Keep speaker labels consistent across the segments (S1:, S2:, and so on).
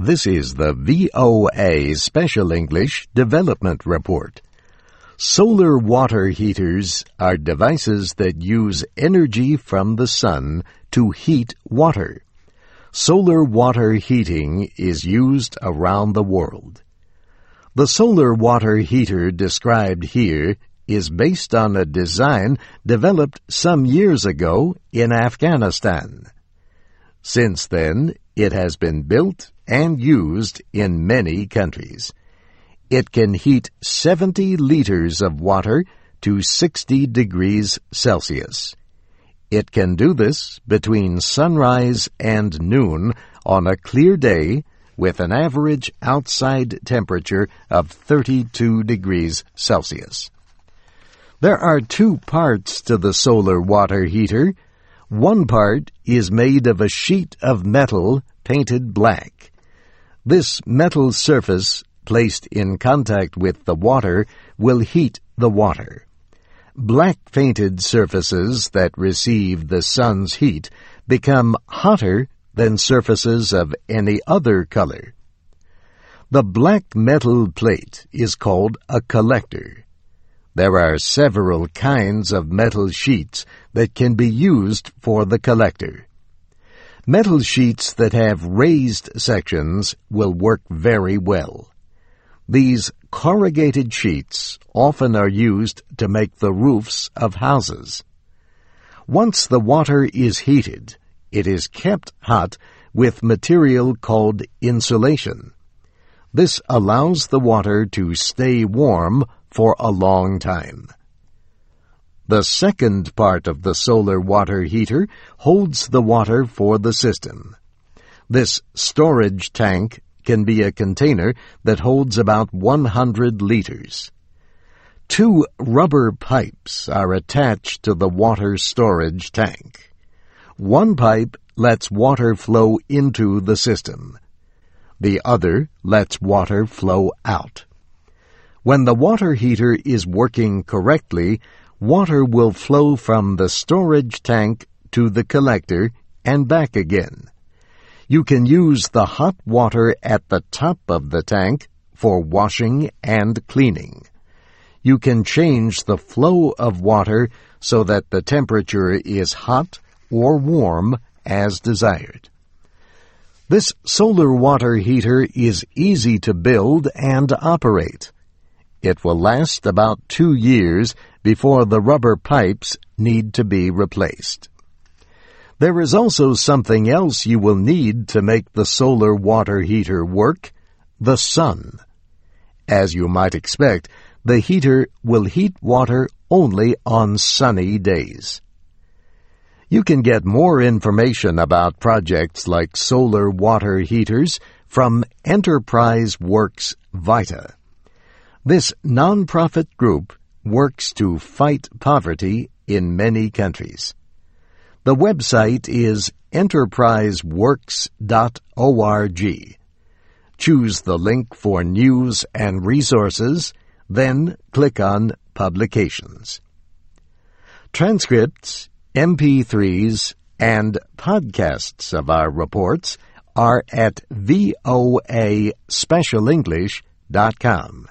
S1: This is the VOA Special English Development Report. Solar water heaters are devices that use energy from the sun to heat water. Solar water heating is used around the world. The solar water heater described here is based on a design developed some years ago in Afghanistan. Since then, it has been built and used in many countries. It can heat 70 liters of water to 60 degrees Celsius. It can do this between sunrise and noon on a clear day with an average outside temperature of 32 degrees Celsius. There are two parts to the solar water heater. One part is made of a sheet of metal painted black. This metal surface placed in contact with the water will heat the water. Black painted surfaces that receive the sun's heat become hotter than surfaces of any other color. The black metal plate is called a collector. There are several kinds of metal sheets that can be used for the collector. Metal sheets that have raised sections will work very well. These corrugated sheets often are used to make the roofs of houses. Once the water is heated, it is kept hot with material called insulation. This allows the water to stay warm for a long time. The second part of the solar water heater holds the water for the system. This storage tank can be a container that holds about 100 liters. Two rubber pipes are attached to the water storage tank. One pipe lets water flow into the system. The other lets water flow out. When the water heater is working correctly, water will flow from the storage tank to the collector and back again. You can use the hot water at the top of the tank for washing and cleaning. You can change the flow of water so that the temperature is hot or warm as desired. This solar water heater is easy to build and operate. It will last about two years before the rubber pipes need to be replaced. There is also something else you will need to make the solar water heater work, the sun. As you might expect, the heater will heat water only on sunny days. You can get more information about projects like solar water heaters from Enterprise Works Vita. This nonprofit group works to fight poverty in many countries. The website is enterpriseworks.org. Choose the link for news and resources, then click on Publications. Transcripts, MP3s, and podcasts of our reports are at voaspecialenglish.com.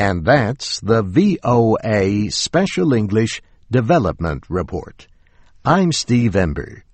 S1: And that's the VOA Special English Development Report. I'm Steve Ember.